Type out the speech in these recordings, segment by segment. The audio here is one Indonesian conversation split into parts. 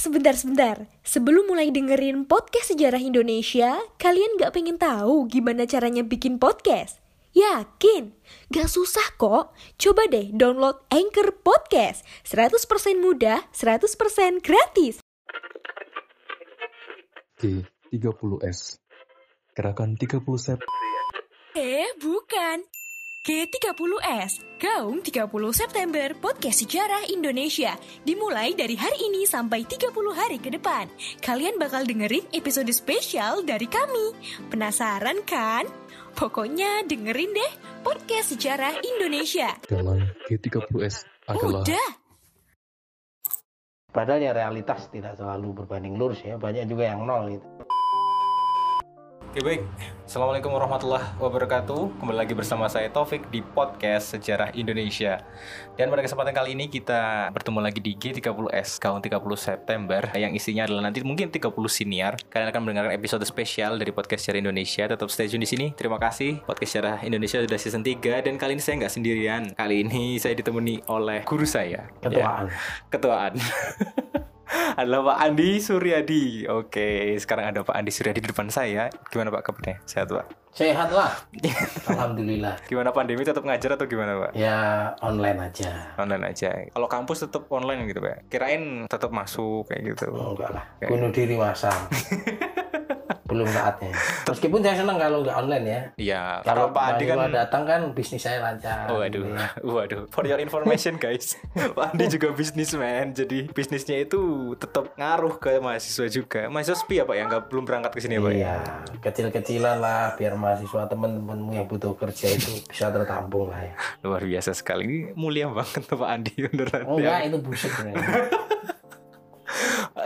sebentar-sebentar. Sebelum mulai dengerin podcast sejarah Indonesia, kalian gak pengen tahu gimana caranya bikin podcast? Yakin? Gak susah kok. Coba deh download Anchor Podcast. 100% mudah, 100% gratis. G30S Gerakan 30 Sep Eh, bukan. G30S, Gaung 30 September Podcast Sejarah Indonesia. Dimulai dari hari ini sampai 30 hari ke depan. Kalian bakal dengerin episode spesial dari kami. Penasaran kan? Pokoknya dengerin deh Podcast Sejarah Indonesia. Dalam G30S adalah Udah, Padahal ya realitas tidak selalu berbanding lurus ya, banyak juga yang nol gitu. Oke baik, Assalamualaikum warahmatullahi wabarakatuh. Kembali lagi bersama saya Taufik di podcast Sejarah Indonesia. Dan pada kesempatan kali ini kita bertemu lagi di G30S Gaung 30 September Yang isinya adalah nanti mungkin 30 siniar Kalian akan mendengarkan episode spesial dari podcast Sejarah Indonesia. Tetap stay tune di sini. Terima kasih. Podcast Sejarah Indonesia sudah season 3 Dan kali ini saya nggak sendirian. Kali ini saya ditemani oleh guru saya. Ketuaan. Ya, ketuaan adalah Pak Andi Suryadi. Oke, sekarang ada Pak Andi Suryadi di depan saya. Gimana Pak kabarnya? Sehat Pak? Sehat lah, alhamdulillah. Gimana pandemi tetap ngajar atau gimana Pak? Ya online aja. Online aja. Kalau kampus tetap online gitu Pak? Kirain tetap masuk kayak gitu. Oh, enggak lah, bunuh diri masal. Belum saatnya. Meskipun saya senang kalau nggak online ya. Iya. Kalau Pak Andi kan datang kan bisnis saya lancar. Waduh, ya. waduh. For your information guys, Pak Andi juga bisnismen, jadi bisnisnya itu tetap ngaruh ke mahasiswa juga. Mahasiswa sepi ya Pak ya, nggak belum berangkat ke sini ya Pak? ya? Iya, kecil-kecilan lah biar mahasiswa teman-temanmu yang butuh kerja itu bisa tertampung lah ya. Luar biasa sekali, ini mulia banget Pak Andi beneran. Oh ya. enggak, itu busuk.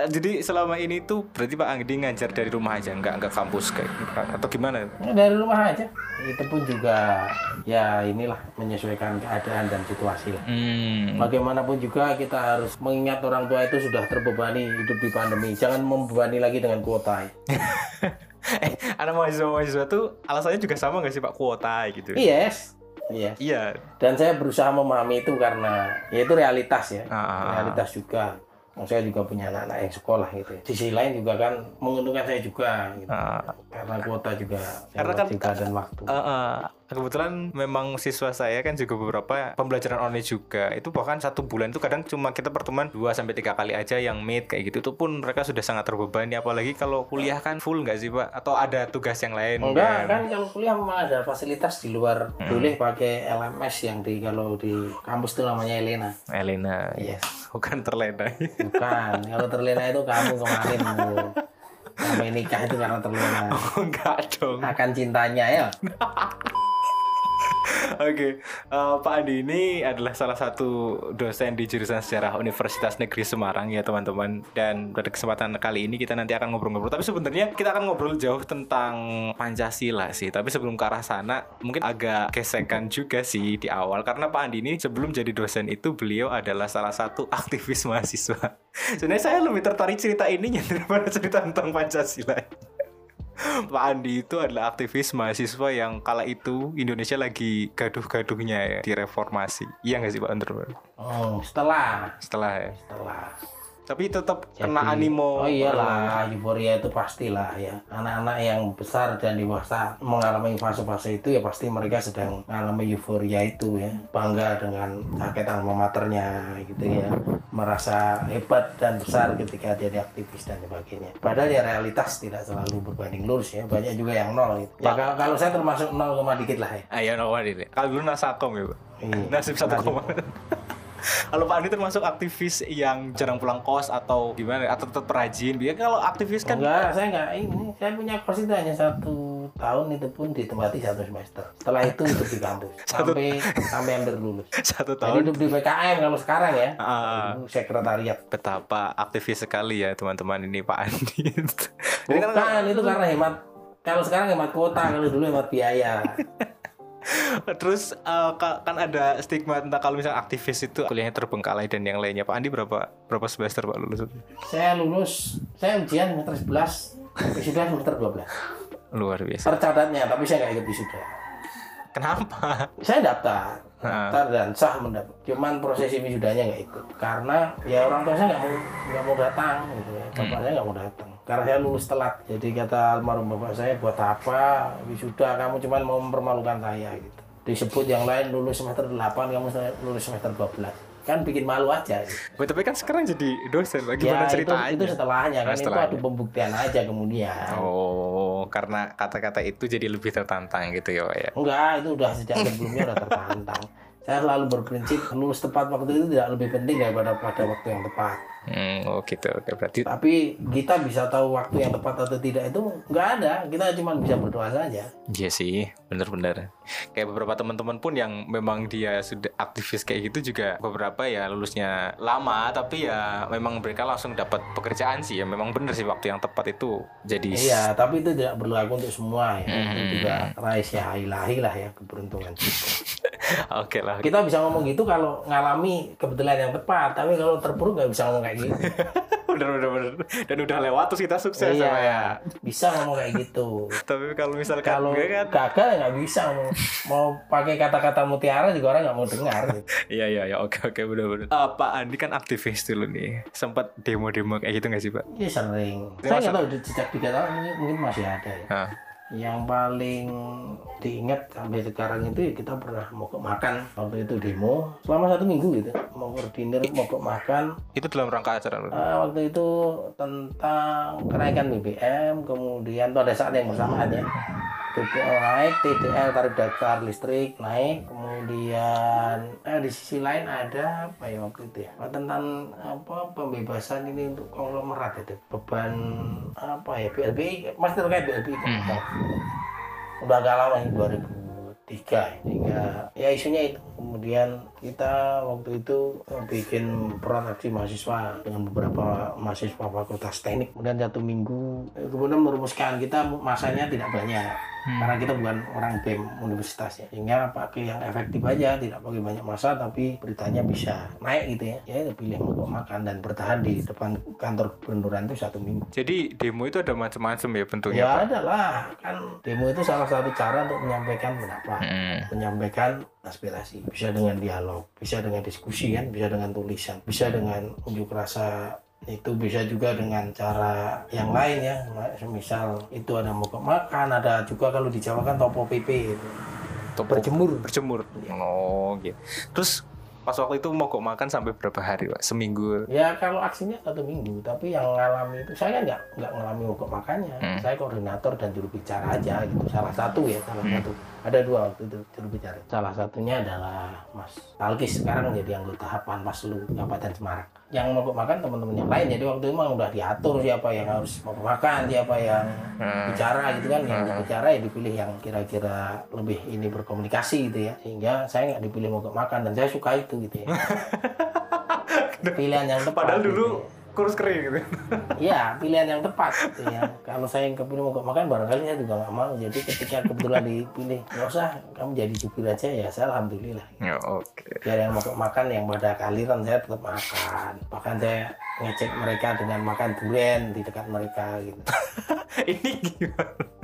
Jadi selama ini tuh berarti Pak Andi ngajar dari rumah aja, nggak nggak kampus kayak gitu, atau gimana? Ya, dari rumah aja. Itu pun juga ya inilah menyesuaikan keadaan dan situasi lah. Hmm. Bagaimanapun juga kita harus mengingat orang tua itu sudah terbebani hidup di pandemi. Jangan membebani lagi dengan kuota. eh, anak mahasiswa-mahasiswa tuh alasannya juga sama nggak sih Pak kuota gitu? Yes. Iya. Iya. Dan saya berusaha memahami itu karena ya itu realitas ya. Ah. Realitas juga. Saya juga punya anak-anak yang sekolah gitu. ya. Sisi lain juga kan menguntungkan saya juga gitu. Ah. Karena kuota juga Karena kan- juga dan waktu. Eh, eh, kebetulan memang siswa saya kan juga beberapa pembelajaran online juga. Itu bahkan satu bulan itu kadang cuma kita pertemuan 2 sampai tiga kali aja yang meet kayak gitu. Itu pun mereka sudah sangat terbebani. Apalagi kalau kuliah kan full nggak sih pak? Atau ada tugas yang lain? Enggak, kan kalau kuliah memang ada fasilitas di luar. Boleh pakai LMS yang di kalau di kampus itu namanya Elena. Elena Iya. bukan terlena. Bukan, kalau terlena itu kamu kemarin. Sampai nikah itu karena terlena. oh, enggak dong. Akan cintanya ya. Oke, eh, Pak Andi ini adalah salah satu dosen di jurusan sejarah Universitas Negeri Semarang ya teman-teman. Dan pada kesempatan kali ini kita nanti akan ngobrol-ngobrol. Tapi sebenarnya kita akan ngobrol jauh tentang Pancasila sih. Tapi sebelum ke arah sana, mungkin agak gesekan juga sih di awal. Karena Pak Andi ini sebelum jadi dosen itu beliau adalah salah satu aktivis mahasiswa. Sebenarnya saya lebih tertarik cerita ininya daripada cerita tentang Pancasila. Pak Andi itu adalah aktivis mahasiswa yang kala itu Indonesia lagi gaduh-gaduhnya ya di reformasi. Iya nggak sih Pak Under? Oh, setelah Setelah ya. setelah Tapi tetap Jadi- kena animo. Oh iyalah, euforia itu pastilah ya. Anak-anak yang besar dan dewasa mengalami fase-fase itu ya pasti mereka sedang mengalami euforia itu ya. Bangga dengan jaket alma maternya gitu ya. Merasa hebat dan besar ketika jadi aktivis dan sebagainya. Padahal ya realitas tidak selalu berbanding lurus ya. Banyak juga yang nol gitu. Ya kalau, kalau saya termasuk nol koma dikit lah ya. Ayo no ini. Kalau dulu nasakom ya Pak. Iya. Nasib satu koma. Kalau Pak Andi termasuk aktivis yang jarang pulang kos atau gimana? Atau tetap rajin? Dia kalau aktivis kan Enggak, saya enggak ini. Saya punya kos itu hanya satu tahun itu pun ditempati satu semester. Setelah itu hidup di kampus sampai sampai hampir lulus. satu Jadi tahun. hidup di PKM kalau sekarang ya. Ah. Itu sekretariat. Betapa aktivis sekali ya teman-teman ini Pak Andi. Jadi kan Bukan itu karena hemat. Kalau sekarang hemat kuota, kalau dulu hemat biaya. Terus ka- kan ada stigma tentang kalau misalnya aktivis itu kuliahnya terbengkalai dan yang lainnya. Pak Andi berapa berapa semester Pak lulus? Saya lulus, saya ujian semester 11, wisuda semester 12. Luar biasa. Tercatatnya, tapi saya nggak ikut wisuda. Kenapa? Saya daftar, daftar dan sah mendapat cuman prosesi wisudanya nggak ikut karena ya orang tua saya nggak mau nggak mau datang gitu ya bapaknya nggak mau datang karena saya lulus telat jadi kata almarhum bapak saya buat apa wisuda kamu cuman mau mempermalukan saya gitu disebut yang lain lulus semester 8 kamu lulus semester 12 kan bikin malu aja gitu. Tapi kan sekarang jadi dosen bagaimana ya, ceritanya itu, itu setelahnya kan setelahnya. itu adu pembuktian aja kemudian Oh, karena kata-kata itu jadi lebih tertantang gitu ya, ya. Enggak, itu udah sejak sebelumnya udah tertantang. Saya selalu berprinsip lulus tepat waktu itu tidak lebih penting daripada pada waktu yang tepat. Hmm, oh gitu. Oke, berarti Tapi kita bisa tahu waktu yang tepat atau tidak itu nggak ada. Kita cuma bisa berdoa saja. Iya sih, bener-bener. Kayak beberapa teman-teman pun yang memang dia sudah aktivis kayak gitu juga beberapa ya lulusnya lama, tapi ya memang mereka langsung dapat pekerjaan sih. Ya memang bener sih waktu yang tepat itu jadi. Iya, tapi itu tidak berlaku untuk semua ya. Itu Hmm. juga rahasia ilahi lah ya keberuntungan. Oke lah. Kita bisa ngomong gitu kalau ngalami kebetulan yang tepat, tapi kalau terpuruk nggak bisa ngomong kayak gitu. bener, bener, bener. Dan udah lewat terus kita sukses sama ya. iya, bisa ngomong kayak gitu. Tapi kalau misalkan kalau kan. gagal nggak bisa mau, mau pakai kata-kata mutiara juga orang nggak mau dengar gitu. Iya iya ya oke oke bener-bener. Eh, Pak Andi kan aktivis dulu nih. Sempat demo-demo kayak gitu nggak sih Pak? Iya sering. Ya, Saya nggak tahu di jejak tiga tahun mungkin, masih ada ya. Yang paling diingat sampai sekarang itu ya kita pernah mogok makan waktu itu demo. Selama satu minggu gitu mau koordinir mogok makan. Itu dalam rangka acara lu. Ah, waktu itu tentang kenaikan BBM kemudian itu ada saat yang bersamaan ya BBM naik TDL tarif dasar listrik naik. Kemudian eh di sisi lain ada apa ya waktu itu ya? Tentang apa pembebasan ini untuk konglomerat itu. Beban apa ya BLBI masih terkait BLBI nggak salah. udah agak lama ini 2003 ya. sehingga ya isunya itu. Kemudian kita waktu itu bikin proteksi mahasiswa dengan beberapa mahasiswa fakultas teknik. Kemudian satu minggu eh, kemudian merumuskan kita masanya tidak banyak karena kita bukan orang BEM universitas ya. Sehingga pakai yang efektif aja tidak pakai banyak masa tapi beritanya bisa naik gitu ya. Ya pilih mogok makan dan bertahan di depan kantor gubernuran itu satu minggu. Jadi demo itu ada macam-macam ya bentuknya ya Pak. ada lah. Kan demo itu salah satu cara untuk menyampaikan pendapat Hmm. menyampaikan aspirasi. Bisa dengan dialog bisa dengan diskusi kan bisa dengan tulisan bisa dengan unjuk rasa itu bisa juga dengan cara yang lain ya misal itu ada mogok makan ada juga kalau di Jawa kan topo pp itu Topo- berjemur berjemur. Oh gitu. Terus pas waktu itu mogok makan sampai berapa hari Pak? Seminggu. ya kalau aksinya satu minggu tapi yang ngalami itu saya nggak nggak ngalami mogok makannya Hmm. saya koordinator dan juru bicara aja gitu salah satu ya salah Hmm. satu ada dua waktu itu juru bicara salah satunya adalah Mas Talkis sekarang menjadi anggota Panwaslu Kabupaten Semarang yang mogok makan teman-teman yang lain. Jadi waktu itu memang udah diatur siapa yang harus mogok makan siapa yang Hmm. bicara gitu kan. Yang bicara ya dipilih yang kira-kira lebih ini berkomunikasi gitu ya. Sehingga saya nggak dipilih mogok makan dan saya suka itu gitu ya. Pilihan yang tepat Padahal gitu dulu ya. Kurus kering gitu. Iya, pilihan yang tepat gitu ya. Kalau saya yang kepilih mogok makan barangkali saya juga nggak mau. Jadi ketika kebetulan dipilih, nggak usah kamu jadi jubir aja ya. Saya alhamdulillah. Ya oke. Biar yang mogok makan yang pada kaliran saya tetap makan. Bahkan saya ngecek mereka dengan makan durian di dekat mereka gitu. Ini gimana?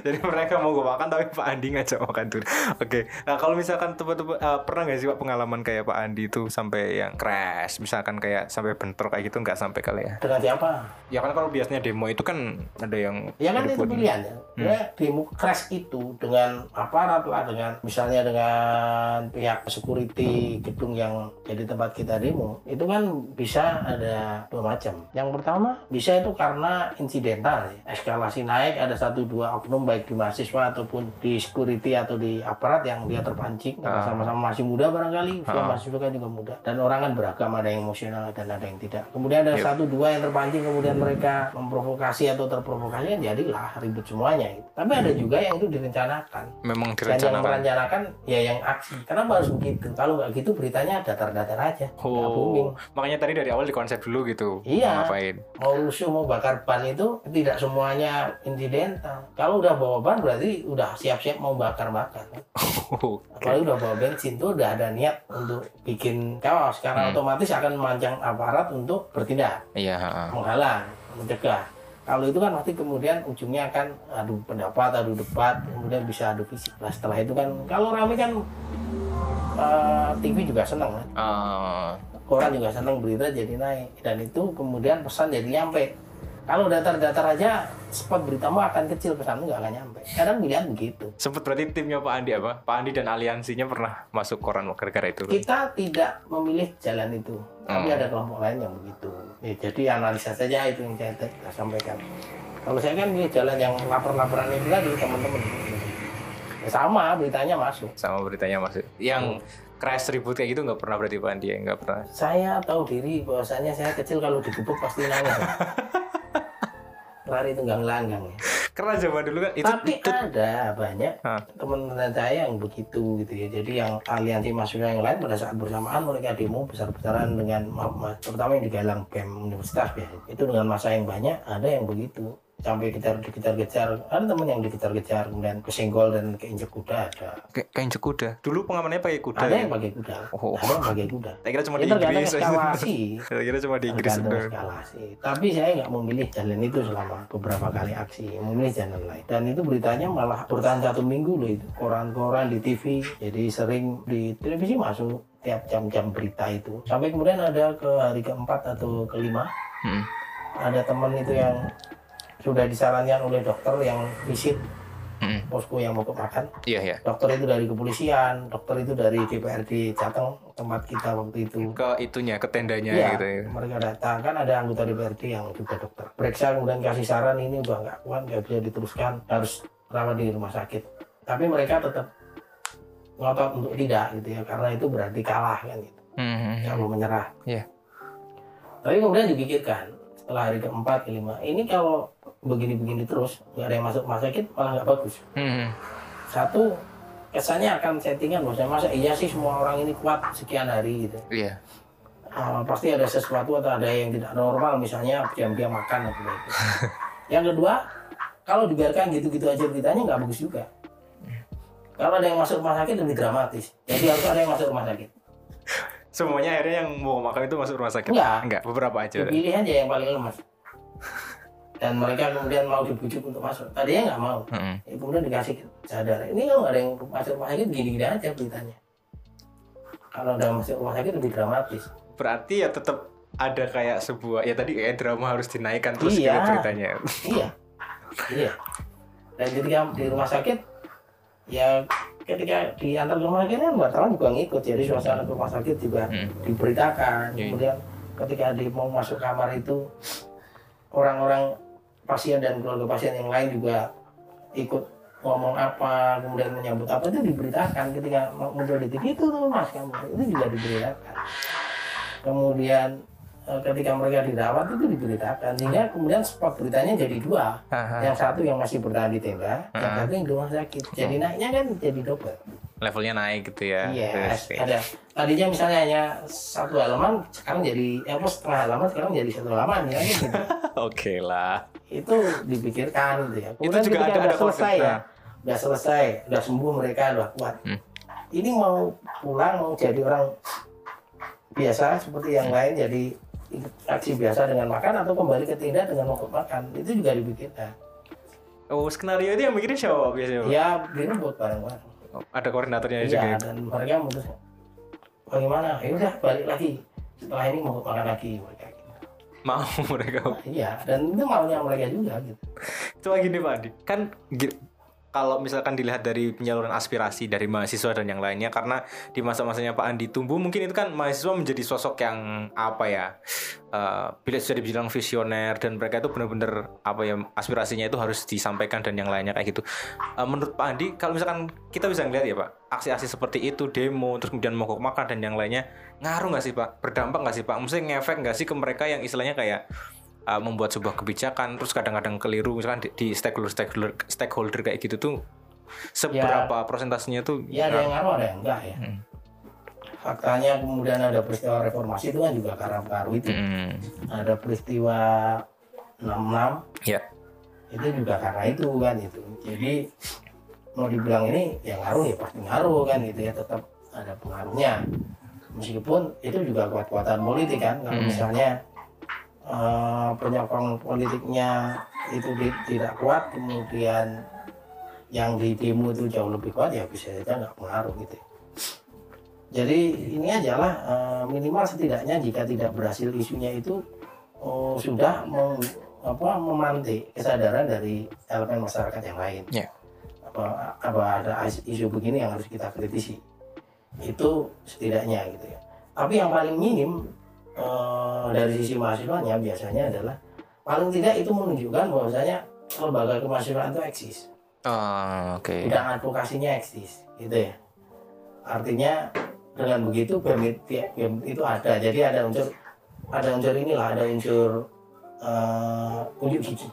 Jadi mereka mau gue makan tapi Pak Andi ngajak makan dulu. Oke. Nah kalau misalkan teman-teman eh, pernah nggak sih Pak pengalaman kayak Pak Andi itu sampai yang crash, misalkan kayak sampai bentrok kayak gitu nggak sampai kali ya? Dengan siapa? Ya kan kalau biasanya demo itu kan ada yang Ya kan itu pilihan ya. Ya, demo crash itu dengan aparat lah, dengan misalnya dengan pihak security gedung yang jadi tempat kita demo, itu kan bisa ada dua macam. Yang pertama bisa itu karena insidental, ya. eskalasi naik, ada satu dua oknum baik di mahasiswa ataupun di security atau di aparat yang dia terpancing. Karena sama-sama masih muda barangkali usia mahasiswa kan juga muda. Dan orang kan beragam ada yang emosional dan ada yang tidak. Kemudian ada satu dua yang terpancing kemudian mereka memprovokasi atau terprovokasi jadilah ribut semuanya. Gitu. tapi ada juga yang itu direncanakan. Memang dan yang direncanakan. merencanakan ya yang aksi. Kenapa harus begitu? Kalau nggak gitu beritanya datar-datar aja. Nggak booming. Oh, makanya tadi dari awal dikonsep dulu gitu. Iya. Mau ngapain? mau rusuh mau bakar ban itu tidak semuanya insidental. Kalau udah bawa ban berarti udah siap-siap mau bakar-bakar Oke. apalagi udah bawa bensin tuh udah ada niat untuk bikin chaos karena Hmm. otomatis akan memancang aparat untuk bertindak. Iya. menghalang mencegah. Kalau itu kan pasti kemudian ujungnya akan adu pendapat adu debat kemudian bisa adu fisik. Nah setelah itu kan kalau rame kan eh, TV juga senang kan? Ah, koran juga senang berita jadi naik. Dan itu kemudian pesan jadi nyampe kalau datar-datar aja spot beritamu akan kecil pesanmu nggak akan nyampe kadang dilihat begitu sempet berarti timnya Pak Andi apa? Pak Andi dan aliansinya pernah masuk koran gara-gara itu. kita tidak memilih jalan itu tapi Hmm. ada kelompok lain yang begitu ya, jadi analisa saja itu yang saya, saya sampaikan kalau saya kan milih jalan yang lapor-laporan itu tadi teman-teman Ya, sama beritanya masuk Sama beritanya masuk. Yang crash ribut kayak gitu nggak pernah berarti Pak Andi ya? Nggak pernah. saya tahu diri bahwasanya saya kecil kalau digebuk pasti nangis lari tunggang langgang ya. Karena zaman dulu kan itu, Tapi itu ada banyak Hah. teman-teman saya yang begitu gitu ya. Jadi yang aliansi mahasiswa yang lain pada saat bersamaan mereka demo besar-besaran dengan ma- ma- terutama yang digalang BEM universitas biasanya. Itu dengan masa yang banyak ada yang begitu sampai kita dikejar-kejar ada teman yang dikejar-kejar kemudian kesenggol dan keinjek kuda ada kayak kayak injek kuda. Dulu pengamannya pakai kuda. ada ya? yang pakai kuda Oh. ada yang pakai kuda Saya kira cuma itu di Inggris. eskalasi Saya kira cuma di Inggris. eskalasi. Tapi saya nggak memilih jalan itu selama beberapa kali aksi, memilih jalan lain. Dan itu beritanya malah bertahan satu minggu loh itu. Koran-koran di TV, jadi sering di televisi masuk tiap jam-jam berita itu. Sampai kemudian ada ke hari keempat atau kelima, Hmm. ada teman itu yang sudah disarankan oleh dokter yang visit Hmm. posko yang mau makan. Iya ya. Dokter itu dari kepolisian, dokter itu dari DPRD Jateng tempat kita waktu itu. Ke itunya, ke tendanya Iya, gitu ya. mereka datang kan ada anggota DPRD yang juga dokter. Periksa kemudian kasih saran ini udah nggak kuat, nggak bisa diteruskan, harus rawat di rumah sakit. Tapi mereka tetap ngotot untuk tidak gitu ya, karena itu berarti kalah kan gitu, Hmm. nggak mau menyerah. Iya. Tapi kemudian dipikirkan setelah hari keempat, kelima, ini kalau begini-begini terus nggak ada yang masuk rumah sakit malah nggak bagus. Hmm. Satu kesannya akan settingan bahwasanya masa iya sih semua orang ini kuat sekian hari gitu. Iya. Uh, pasti ada sesuatu atau ada yang tidak normal misalnya diam-diam makan atau begitu. yang kedua kalau dibiarkan gitu-gitu aja beritanya nggak bagus juga kalau ada yang masuk rumah sakit lebih dramatis jadi harus ada yang masuk rumah sakit Semuanya akhirnya yang mau makan itu masuk rumah sakit? Enggak. Enggak, beberapa aja. dipilih aja yang paling lemas dan mereka kemudian mau dibujuk untuk masuk tadinya nggak mau Hmm. Ya, kemudian dikasih sadar ini kalau nggak ada yang masuk rumah sakit gini-gini aja beritanya kalau yang masuk rumah sakit lebih dramatis Berarti ya tetap ada kayak sebuah ya tadi kayak drama harus dinaikkan terus Iya. gitu beritanya. iya iya dan ketika di rumah sakit ya ketika diantar ke rumah sakit kan wartawan juga ngikut. Jadi suasana ke rumah sakit juga Hmm. diberitakan. Iya. kemudian ketika di mau masuk kamar itu orang-orang pasien dan keluarga pasien yang lain juga ikut ngomong apa kemudian menyambut apa itu diberitakan. Ketika muncul di TV itu tuh mas kamu itu juga diberitakan. Kemudian ketika mereka dirawat itu diberitakan sehingga kemudian spot beritanya jadi dua Aha. yang satu yang masih bertahan di tenda yang satu yang di rumah sakit jadi naiknya kan jadi double Levelnya naik gitu ya. iya ya. ada tadinya misalnya hanya satu halaman sekarang jadi eh, apa setengah halaman sekarang jadi satu halaman ya gitu. Oke lah. itu dipikirkan gitu ya kemudian juga ketika ada- ada selesai ya nah. udah selesai udah sembuh mereka udah kuat Hmm. ini mau pulang mau jadi orang biasa seperti yang lain jadi ikut aksi biasa dengan makan atau kembali ke tenda dengan mogok makan itu juga dipikirkan Oh, skenario itu yang bikin siapa biasanya? Ya direbut bareng-bareng Oh, Ada koordinatornya juga. iya ya? dan mereka memutus bagaimana ya udah balik lagi setelah ini mogok makan lagi mereka gitu. Mau mereka. iya dan itu maunya mereka juga gitu Cuma gini Pak Adi, kan kalau misalkan dilihat dari penyaluran aspirasi dari mahasiswa dan yang lainnya karena di masa-masanya Pak Andi tumbuh mungkin itu kan mahasiswa menjadi sosok yang apa ya uh, bila sudah dibilang visioner dan mereka itu benar-benar apa ya aspirasinya itu harus disampaikan dan yang lainnya kayak gitu. Uh, menurut Pak Andi kalau misalkan kita bisa ngeliat ya Pak aksi-aksi seperti itu demo terus kemudian mogok makan dan yang lainnya ngaruh nggak sih Pak? Berdampak nggak sih Pak? Maksudnya ngefek nggak sih ke mereka yang istilahnya kayak uh, membuat sebuah kebijakan terus kadang-kadang keliru misalkan di, di stakeholder stakeholder stakeholder kayak gitu tuh seberapa prosentasenya tuh Ya ada yang ngaruh ada yang enggak ya. Hmm. Faktanya kemudian ada peristiwa reformasi itu kan juga karena pengaruh itu. Hmm, Ada peristiwa 66 ya itu juga karena itu kan itu. Jadi mau dibilang ini yang ngaruh ya pasti ngaruh kan gitu ya tetap ada pengaruhnya. Meskipun itu juga kuat-kuatan politik kan kalau Hmm. misalnya eh, penyokong politiknya itu di- tidak kuat kemudian yang di demo itu jauh lebih kuat ya bisa saja nggak pengaruh gitu. Jadi ini aja lah eh, minimal setidaknya jika tidak berhasil isunya itu oh, sudah meng- apa, memantik kesadaran dari elemen masyarakat yang lain. Ya. Apa, apa ada is- isu begini yang harus kita kritisi. Itu setidaknya gitu ya. Tapi yang paling minim eh, dari sisi mahasiswanya biasanya adalah paling tidak itu menunjukkan bahwasanya lembaga kemahasiswaan itu eksis. Ah, oke. Bidang advokasinya eksis gitu ya. Artinya dengan begitu BEM itu, BEM itu ada. Jadi ada unsur ada unsur inilah ada unsur eh unjuk gigi.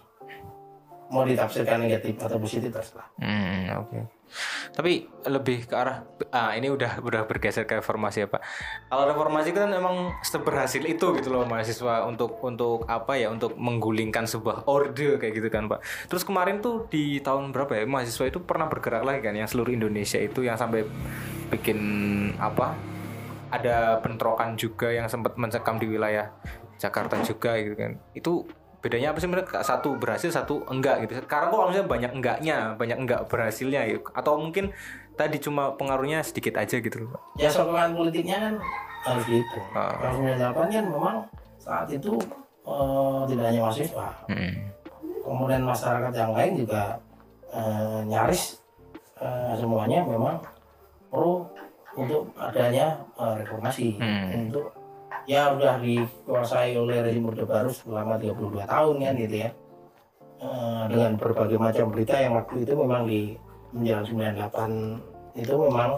Mau ditafsirkan negatif atau positif terserah. Hmm, oke. Tapi lebih ke arah ah ini udah udah bergeser ke reformasi ya Pak. Kalau reformasi kan memang seberhasil itu gitu loh mahasiswa untuk untuk apa ya untuk menggulingkan sebuah orde kayak gitu kan Pak. Terus kemarin tuh di tahun berapa ya mahasiswa itu pernah bergerak lagi kan yang seluruh Indonesia itu yang sampai bikin apa ada bentrokan juga yang sempat mencekam di wilayah Jakarta juga gitu kan. Itu bedanya apa sih mereka satu berhasil satu enggak gitu sekarang kok misalnya banyak enggaknya banyak enggak berhasilnya gitu atau mungkin tadi cuma pengaruhnya sedikit aja gitu loh Pak. ya sokongan politiknya kan harus gitu Ah. kalau 98 kan memang saat itu eh, tidak hanya mahasiswa Hmm. kemudian masyarakat yang lain juga eh, nyaris eh, semuanya memang pro untuk adanya eh, reformasi Hmm. untuk ya udah dikuasai oleh rezim Orde Baru selama 32 tahun kan gitu ya. Eh, dengan berbagai macam berita yang waktu itu memang di menjelang 98 itu memang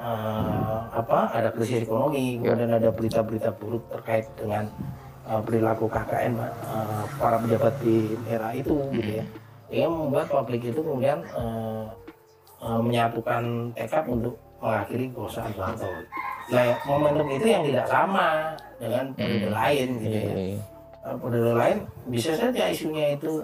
eh, apa ada krisis ekonomi kemudian ada berita-berita buruk terkait dengan eh, perilaku KKN eh, para pejabat di era itu gitu ya. Yang membuat publik itu kemudian eh, eh, menyatukan tekad untuk mengakhiri kekuasaan Soeharto. Nah, momentum itu yang tidak sama dengan periode lain gitu ya. Eh, Periode lain bisa saja isunya itu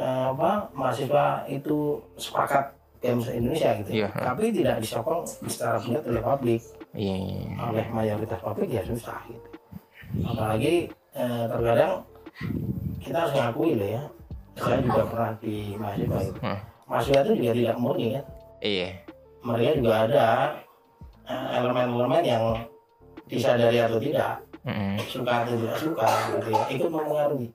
eh, apa mahasiswa itu sepakat BEM Indonesia gitu. Iya. Tapi tidak disokong secara bulat oleh publik Iya, iya, iya. oleh mayoritas publik ya susah gitu. Apalagi eh, terkadang kita harus ngakui loh ya. Saya juga pernah di mahasiswa itu. Hmm. Mahasiswa itu juga tidak murni kan. Iya. Mereka juga ada eh, elemen-elemen yang disadari atau tidak, Mm-mm. suka atau tidak suka gitu ya, ikut mempengaruhi.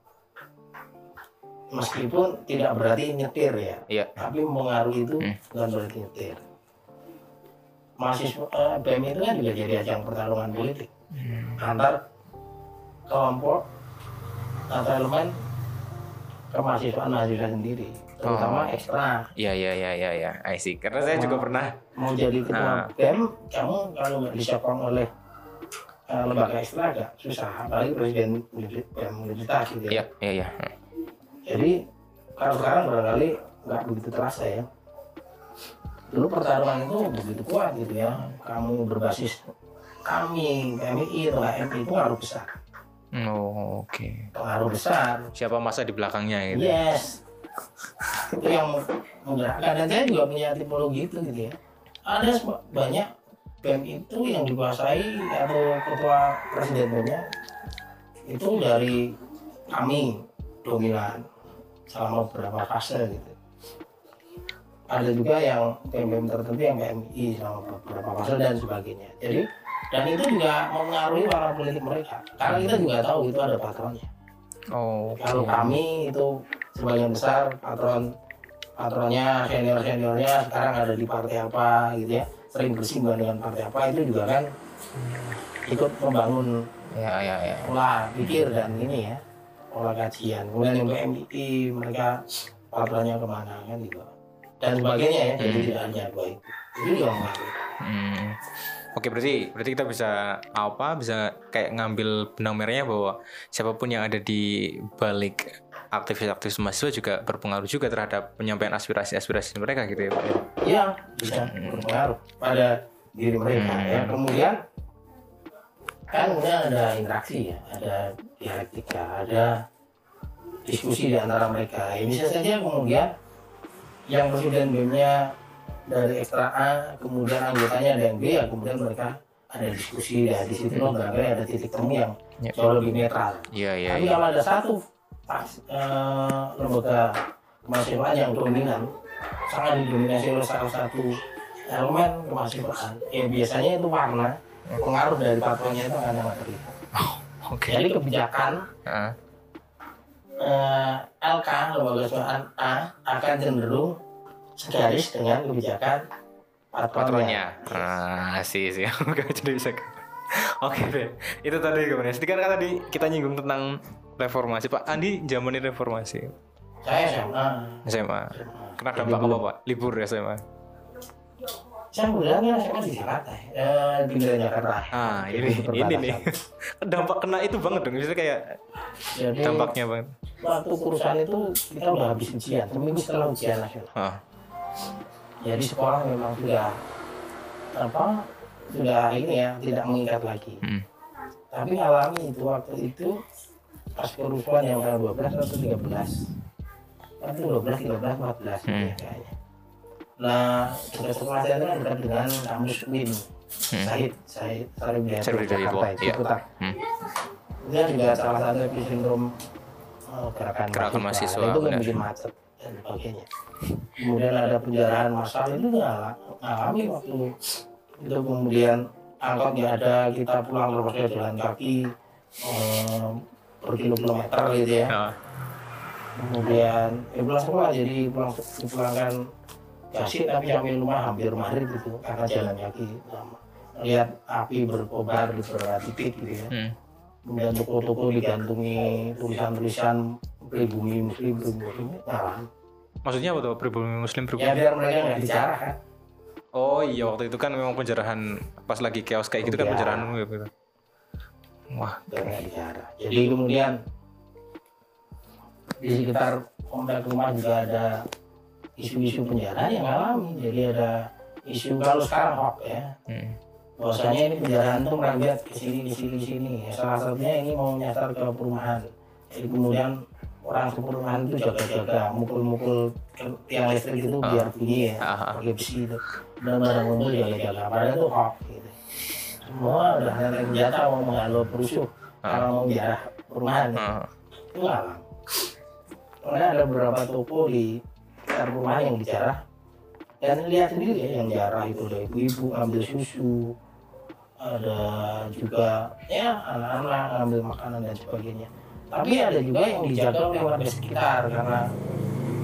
Meskipun tidak berarti nyetir ya, Iya. tapi mempengaruhi itu Hmm. bukan berarti nyetir. Mahasiswa eh, BEM itu kan juga jadi ajang pertarungan politik antar kelompok atau elemen kemahasiswaan mahasiswa sendiri, terutama Oh. ekstra. Iya, iya, iya, iya, iya. I see. Karena saya juga pernah Mau jadi ketua Ah. BEM, kamu kalau nggak disokong oleh eh, lembaga ekstra agak susah, apalagi presiden BEM universitas gitu ya. Iya, iya, iya. Jadi kalau sekarang barangkali nggak begitu terasa ya. Dulu pertarungan itu begitu kuat gitu ya. Kamu berbasis kami, PMI atau HMI itu pengaruh besar. Oh, oke. Pengaruh besar. Siapa masa di belakangnya gitu. Yes. Itu yang menggerakkan. Dan saya juga punya tipologi itu gitu ya. Ada banyak BEM itu yang dikuasai atau ketua presiden BEM-nya itu dari kami dominan selama beberapa fase gitu. Ada juga yang BEM-BEM tertentu yang PMI selama beberapa fase dan sebagainya. Jadi dan itu juga mempengaruhi warna politik mereka. Karena kita juga tahu itu ada patronnya. Oh, Kalau kami itu sebagian besar patron patronnya senior seniornya sekarang ada di partai apa gitu ya. Sering bersinggungan dengan partai apa itu juga kan ikut membangun ya ya ya. pola pikir dan ini ya pola kajian. Kemudian untuk MIT mereka patronnya ke mana kan gitu. Dan sebagainya ya jadi tidak hanya dua itu. Itu juga mengaruhi Hmm. Oke berarti berarti kita bisa apa bisa kayak ngambil benang merahnya bahwa siapa pun yang ada di balik aktivis-aktivis mahasiswa juga berpengaruh juga terhadap penyampaian aspirasi-aspirasi mereka gitu ya Pak. Iya, bisa berpengaruh pada diri mereka ya. Kemudian kan kemudian ada interaksi ya, ada dialektika, ada diskusi di antara mereka. Ya, bisa saja kemudian yang presiden BEM-nya dari ekstra A, kemudian anggotanya ada yang B, ya kemudian mereka ada diskusi ya di situ loh barangkali ada titik temu yang Ya. jauh lebih netral. Iya iya Tapi iya. kalau ada satu pas- eh, lembaga kemahasiswaan yang dominan, sangat didominasi oleh salah satu elemen kemahasiswaan, ya biasanya itu warna, pengaruh dari patronnya itu akan sangat terlihat. Oke. Jadi kebijakan Ah. eh, LK lembaga kemahasiswaan A akan cenderung segaris dengan kebijakan patronnya. patronnya. Ah, sih sih. Oke, jadi bisa. Oke deh. Itu tadi kemudian. Sedikit kan tadi kita nyinggung tentang reformasi. Pak Andi zamanin reformasi Saya SMA. SMA. Kena dampak apa Pak? Libur ya SMA. Saya kemudian kan SMA di Jakarta, ya. eh, dari Jakarta. Ah, Jadi ini di ini nih. dampak kena itu banget dong. Bisa kayak Jadi dampaknya banget. waktu kurusan itu kita udah habis ujian, seminggu setelah ujian nasional. Ah. Jadi sekolah memang sudah apa sudah ini ya tidak mengikat lagi. Hmm. Tapi alami itu waktu itu pas kerusuhan yang tanggal 12 atau 13 Waktu 12, 13, 14 gitu ya kayaknya. Nah, tugas sekolah saya itu kan dekat dengan kampus UIN. Sahid, Sahid, Sarif Hidayatullah, Jakarta, iya. Ciputat. Hmm. Dia juga salah satu epicentrum eh, gerakan, Gerakan mahasiswa, Itu kan bikin macet dan sebagainya. Kemudian ada penjarahan massal itu nggak alami waktu itu kemudian angkot nggak ada kita pulang terpaksa jalan kaki eh, berkilo-kilometer gitu ya Ah. kemudian ya pulang sekolah jadi pulang dipulangkan kasih tapi sampai rumah hampir maghrib gitu karena jalan kaki lama lihat api berkobar di beberapa titik gitu ya Hmm. kemudian toko-toko digantungi tulisan-tulisan pribumi muslim pribumi muslim nah, Maksudnya apa tuh pribumi muslim ya pribumi? biar mereka nggak bicara kan Oh iya waktu itu kan memang penjarahan pas lagi chaos kayak gitu kan penjarahan gitu. Wah, bicara jadi kemudian di sekitar komplek rumah juga ada isu-isu penjara yang alami. Jadi ada isu kalau sekarang hoax ya. Hmm. bahwasanya ini penjarahan tuh merakyat ke sini ke sini ke sini. Ya, salah satunya ini mau nyasar ke perumahan. Jadi kemudian orang ke perumahan itu jaga-jaga mukul-mukul tiang listrik itu biar bunyi ya Ah, ah. pakai besi itu. Dan barang kumpul jaga-jaga. Padahal itu hoax gitu. Semua udah nanti senjata mau menghalau perusuh karena mau menjarah perumahan ya. Ah. itu alam karena ada beberapa toko di sekitar perumahan yang dijarah. Dan lihat sendiri ya yang jarah itu ada ibu-ibu ambil susu. Ada juga ya anak-anak ambil makanan dan sebagainya tapi ada juga yang dijaga oleh warga sekitar karena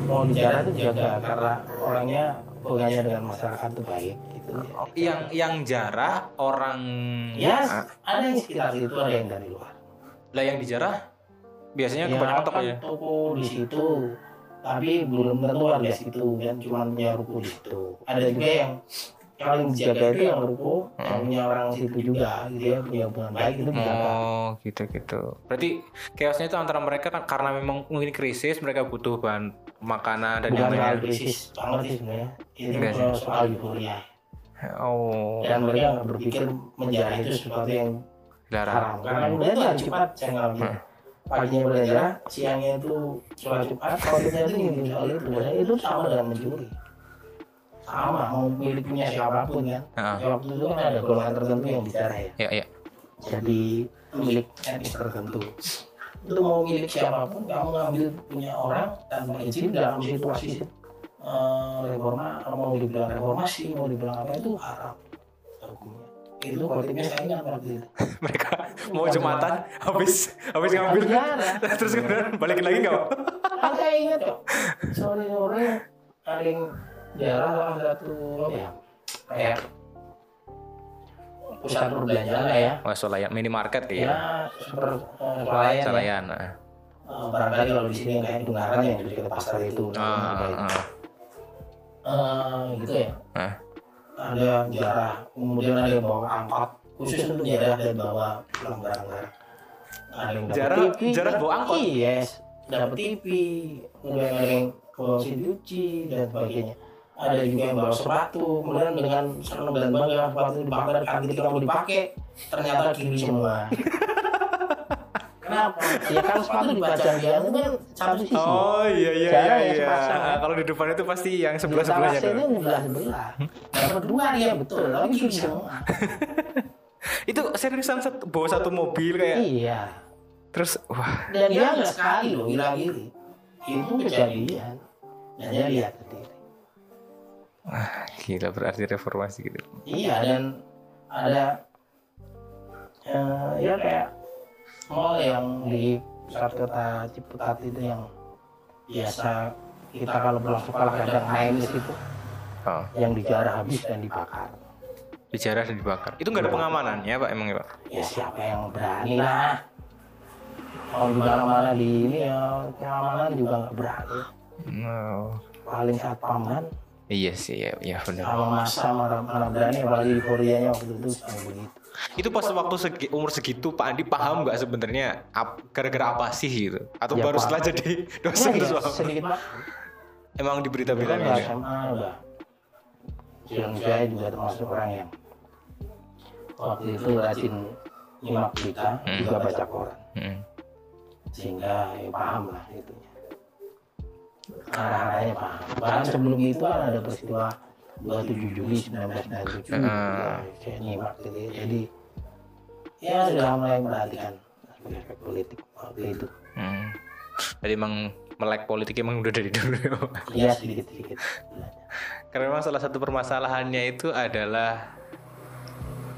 mau dijarah itu jaga karena orangnya hubungannya dengan masyarakat itu baik gitu ya. Yang yang jarah orang ya Ah, ada yang sekitar itu ada yang dari luar lah yang dijarah biasanya ya kebanyakan toko kan ya. toko di situ tapi belum tentu warga situ kan cuma punya ruko di situ ada juga yang paling dijaga itu yang ruko yang punya orang situ juga dia punya hubungan baik itu dijaga Oh gitu gitu. Berarti chaosnya itu antara mereka kan karena memang mungkin krisis mereka butuh bahan makanan dan yang bukan soal lainnya. krisis banget sih sebenarnya. Itu sih. soal- soal euforia Oh. Dan mereka nggak berpikir menjarah itu sesuatu yang darah. haram. Karena kemudian itu hari Jumat. saya ngalamin paginya belajar siangnya itu sholat Jumat sholatnya itu nyinggung soal itu Bahwa itu sama dengan mencuri sama mau miliknya siapa pun kan ya, waktu itu kan ada golongan tertentu yang bicara ya. Ya ya. jadi milik etnis tertentu. Itu mau milik siapa pun kamu ngambil punya orang tanpa izin dalam situasi eh, reforma mau dibilang reformasi mau dibilang apa itu haram. Hukumnya itu khotibnya saya ingat waktu itu. Mereka mau jumatan habis habis ngambil. Terus kemudian balikin lagi nggak? saya ingat kok sore sore paling satu apa ya kayak pusat perbelanjaan lah ya Oh, Solayan minimarket ya ya. seperti uh, Selayan ya. Solayan. nah. Eh, barangkali kalau di sini yang kayak Dungaran yang di dekat pasar itu Ah, ah, Eh, gitu ya ah. ada yang jarah kemudian ada yang bawa angkot khusus untuk jarah dan bawa pulang barang-barang ada yang Jarah- TV jarah bawa angkot? yes dapat TV kemudian ada yang bawa mesin cuci dan sebagainya ada juga yang bawa sepatu kemudian dengan senang dan bangga sepatu dipakai dan kaki ketika mau dipakai ternyata kiri semua. Kenapa? Ya kan sepatu dipajang dia itu kan satu sisi. Oh iya iya iya. ya iya. ya. Kalau di depan itu pasti yang sebelah sebelah sebelahnya. itu tuh. sebelah. Sebelah dapat dua dia betul tapi kiri semua. Itu seriusan satu, bawa satu mobil kayak iya. Terus wah. Dan dia nggak sekali loh hilang diri itu kejadian. dan dia lihat sendiri gila berarti reformasi gitu. iya dan ada eh, ya kayak mall yang di pusat kota Ciputat itu yang biasa kita kalau pulang sekolah kadang main di situ Oh, yang dijarah habis dan dibakar dijarah dan dibakar. Itu nggak ada pengamanannya pak emang ya pak? ya siapa yang berani lah kalau di mana-mana di ini ya pengamanan juga nggak berani Oh. paling satpam kan Iya sih ya, ya benar. sama masa mana, mana berani apalagi di Koreanya waktu itu sama begitu Itu pas waktu segi, umur segitu Pak Andi paham nggak sebenarnya ap- gara-gara apa sih gitu? Atau Ya, baru paham. setelah jadi dosen ya, paham? sedikit pak Emang di berita-berita kan ya ya? SMA udah dan saya juga termasuk orang yang waktu itu rajin nyimak berita juga baca koran Hmm. sehingga ya paham lah itunya arah-arahnya paham bahkan sebelum itu kan ada peristiwa 27 Juli 1997 ya, saya nyimak gitu ya. jadi ya sudah mulai memperhatikan aspek-aspek politik waktu itu Hmm. Jadi emang melek politik emang udah dari dulu ya Pak? iya sedikit-sedikit Karena memang salah satu permasalahannya itu adalah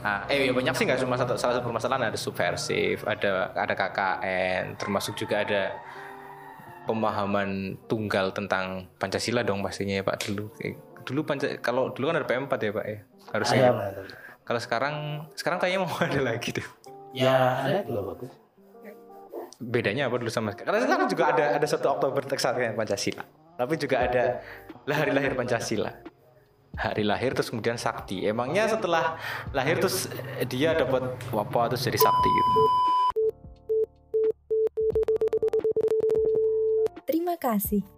Ah, eh ya banyak sih nggak cuma satu salah satu permasalahan ada subversif, ada ada KKN, termasuk juga ada pemahaman tunggal tentang Pancasila dong pastinya ya Pak dulu. Eh, Dulu Panca, kalau dulu kan ada P4 ya Pak ya. Harusnya. ada. Kalau sekarang sekarang kayaknya mau ada lagi tuh. ya ada juga bagus Bedanya apa dulu sama sekarang? Karena sekarang juga ada ada satu Oktober Teksasnya Pancasila. Tapi juga ada lah hari lahir Pancasila. Hari lahir terus kemudian sakti. Emangnya setelah lahir terus dia dapat apa terus jadi sakti gitu. Kasih.